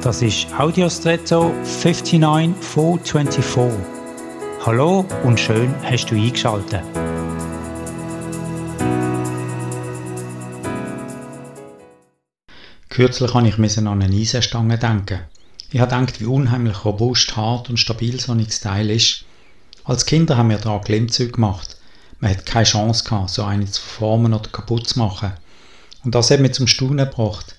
Das ist Audiostretto 59424. Hallo und schön hast du eingeschaltet. Kürzlich habe ich an eine Eisenstange denken. Ich habe gedacht, wie unheimlich robust, hart und stabil so ein Teil ist. Als Kinder haben wir da Klimmzüge gemacht. Man hat keine Chance gehabt, so eine zu verformen oder kaputt zu machen. Und das hat mich zum Staunen gebracht.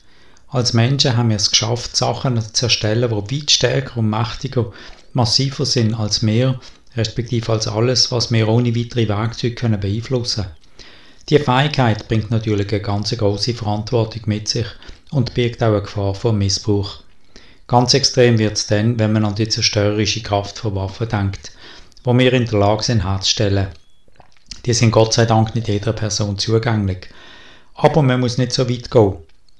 Als Menschen haben wir es geschafft, Sachen zu erstellen, die weit stärker und mächtiger, massiver sind als wir, respektive als alles, was wir ohne weitere Werkzeuge können beeinflussen können. Diese Fähigkeit bringt natürlich eine ganz große Verantwortung mit sich und birgt auch eine Gefahr vor Missbrauch. Ganz extrem wird es dann, wenn man an die zerstörerische Kraft von Waffen denkt, wo wir in der Lage sind herzustellen. Die sind Gott sei Dank nicht jeder Person zugänglich. Aber man muss nicht so weit gehen.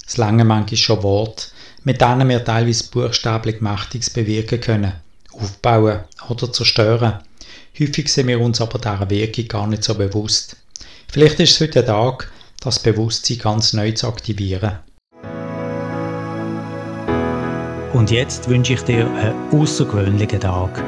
Es lange manchmal schon Worte, mit denen wir teilweise buchstäblich Mächtiges bewirken können, aufbauen oder zerstören. Häufig sind wir uns aber dieser Wirkung gar nicht so bewusst. Vielleicht ist es heute der Tag, das Bewusstsein ganz neu zu aktivieren. Und jetzt wünsche ich dir einen außergewöhnlichen Tag.